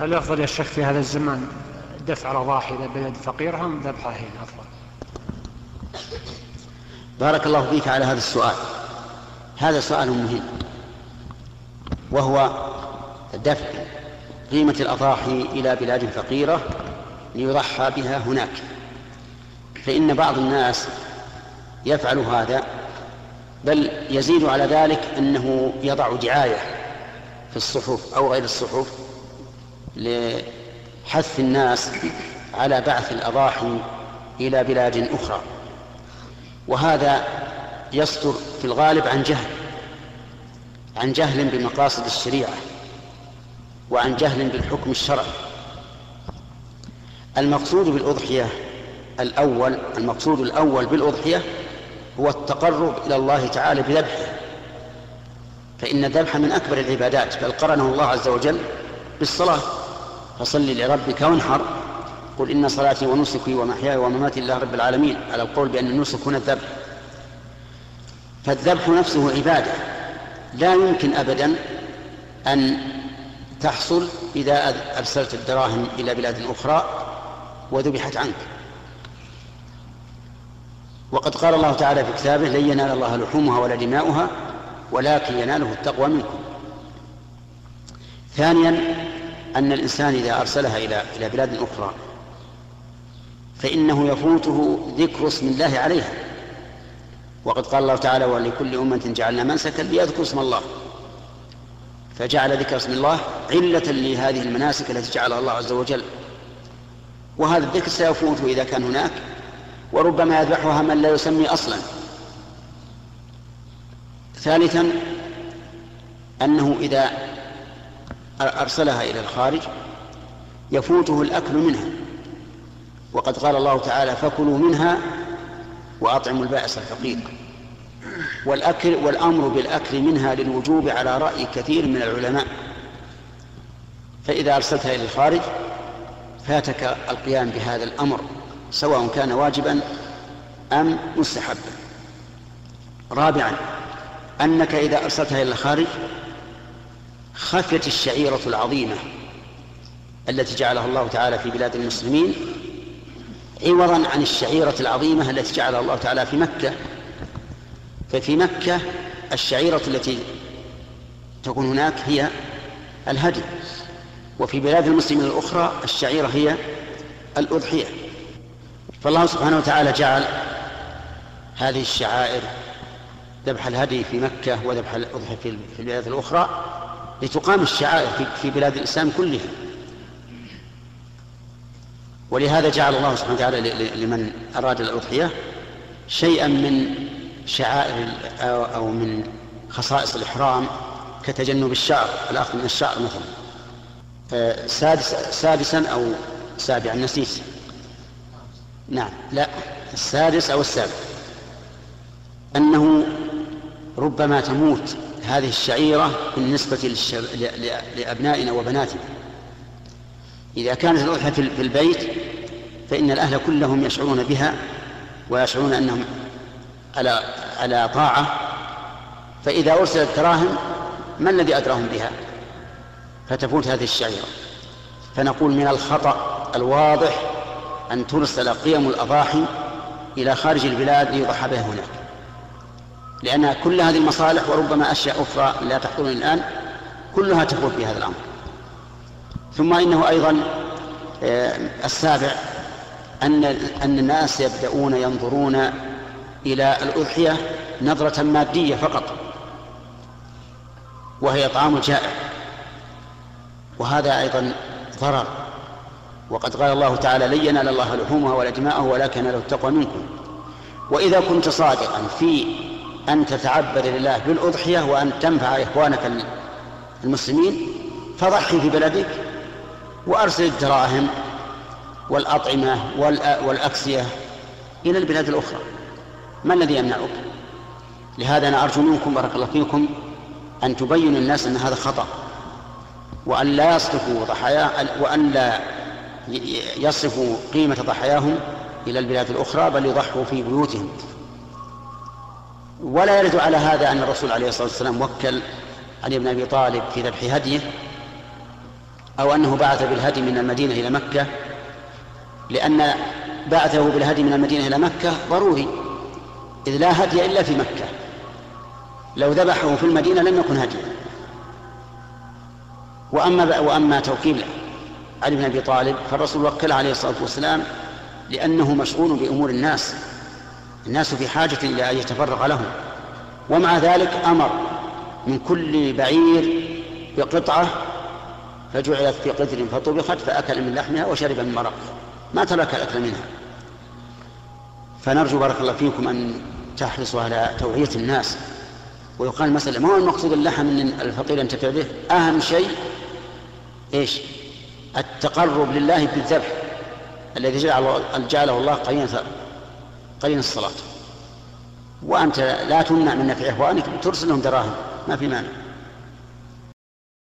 هل يفضل يا شيخ في هذا الزمان دفع الأضاحي إلى بلد فقيرة أم ذبحها هنا أفضل؟ بارك الله فيك على هذا السؤال. هذا سؤال مهم. وهو دفع قيمة الأضاحي إلى بلاد فقيرة ليضحى بها هناك. فإن بعض الناس يفعل هذا بل يزيد على ذلك أنه يضع دعاية في الصحف أو غير الصحف لحث الناس على بعث الأضاحي إلى بلاد أخرى. وهذا يصدر في الغالب عن جهل عن جهل بمقاصد الشريعة وعن جهل بالحكم الشرعي. المقصود بالأضحية الأول المقصود الأول بالأضحية هو التقرب إلى الله تعالى بذبحه. فإن الذبح من أكبر العبادات بل قرنه الله عز وجل بالصلاة. فصل لربك وانحر. قل إن صلاتي ونسكي ومحياي ومماتي لله رب العالمين. على القول بأن النسك هنا الذبح. فالذبح نفسه عبادة. لا يمكن أبدا أن تحصل إذا أرسلت الدراهم إلى بلاد أخرى وذبحت عنك. وقد قال الله تعالى في كتابه لن ينال الله لحومها ولا دماؤها ولكن يناله التقوى منكم. ثانيا أن الإنسان إذا أرسلها إلى إلى بلاد أخرى فإنه يفوته ذكر اسم الله عليها. وقد قال الله تعالى ولكل أمة جعلنا منسكا ليذكروا اسم الله. فجعل ذكر اسم الله علة لهذه المناسك التي جعلها الله عز وجل. وهذا الذكر سيفوته إذا كان هناك وربما يذبحها من لا يسمي أصلا. ثالثا أنه إذا أرسلها إلى الخارج يفوته الأكل منها. وقد قال الله تعالى فكلوا منها وأطعموا البائس الفقير. والأكل والأمر بالأكل منها للوجوب على رأي كثير من العلماء. فإذا أرسلتها إلى الخارج فاتك القيام بهذا الأمر سواء كان واجبا أم مستحبا. رابعا أنك إذا أرسلتها إلى الخارج خفت الشعيرة العظيمة التي جعلها الله تعالى في بلاد المسلمين عوضا عن الشعيرة العظيمة التي جعلها الله تعالى في مكة. ففي مكة الشعيرة التي تكون هناك هي الهدي وفي بلاد المسلمين الأخرى الشعيرة هي الأضحية. فالله سبحانه وتعالى جعل هذه الشعائر ذبح الهدي في مكة وذبح الأضحية في البلاد الأخرى. لتقام الشعائر في بلاد الإسلام كلها. ولهذا جعل الله سبحانه وتعالى لمن أراد الأضحية شيئا من شعائر أو من خصائص الإحرام كتجنب الشعر الأخذ من الشعر مثلا. آه، سادس سادسا أو سابعا نسيت. نعم لا السادس أو السابع. أنه ربما تموت هذه الشعيرة بالنسبة للشب... لأبنائنا وبناتنا. إذا كانت الأضحية في البيت فإن الأهل كلهم يشعرون بها ويشعرون أنهم على على طاعة. فإذا أرسلت دراهم ما الذي أدراهم بها؟ فتفوت هذه الشعيرة. فنقول من الخطأ الواضح أن ترسل قيم الأضاحي إلى خارج البلاد ليضحى بها هناك. لأن كل هذه المصالح وربما أشياء أخرى لا تحضرني الآن كلها تفوت بهذا الأمر. ثم إنه أيضا آه، السابع أن أن الناس يبدأون ينظرون إلى الأضحية نظرة مادية فقط. وهي طعام الجائع وهذا أيضا ضرر. وقد قال الله تعالى لن ينال الله لحومها ولا دماءه ولكن له التقوى منكم. وإذا كنت صادقا في أن تتعبد لله بالأضحية وأن تنفع إخوانك المسلمين فضحي في بلدك وأرسل الدراهم والأطعمة والأكسية إلى البلاد الأخرى. ما الذي يمنعك؟ لهذا أنا أرجو منكم بارك الله فيكم أن تبينوا الناس أن هذا خطأ وأن لا يصرفوا ضحايا وأن لا يصرفوا قيمة ضحاياهم إلى البلاد الأخرى بل يضحوا في بيوتهم. ولا يرد على هذا أن الرسول عليه الصلاة والسلام وكل علي بن أبي طالب في ذبح هديه أو أنه بعث بالهدي من المدينة إلى مكة. لأن بعثه بالهدي من المدينة إلى مكة ضروري إذ لا هدي إلا في مكة. لو ذبحه في المدينة لم يكن هديا. وأما وأما توكيل علي بن أبي طالب فالرسول وكل عليه الصلاة والسلام لأنه مشغول بأمور الناس. الناس في حاجة إلى أن يتفرغ لهم. ومع ذلك أمر من كل بعير بقطعة فجعلت في قدر فطبخت فأكل من لحمها وشرب من مرقها. ما ترك الأكل منها. فنرجو بارك الله فيكم أن تحرصوا على توعية الناس. ويقال مثلا ما هو المقصود اللحم من الفقير ينتفع به؟ أهم شيء إيش؟ التقرب لله بالذبح الذي جعله, الله قرين قرين الصلاة. وأنت لا تمنع من نفع إخوانك ترسل لهم دراهم ما في مانع.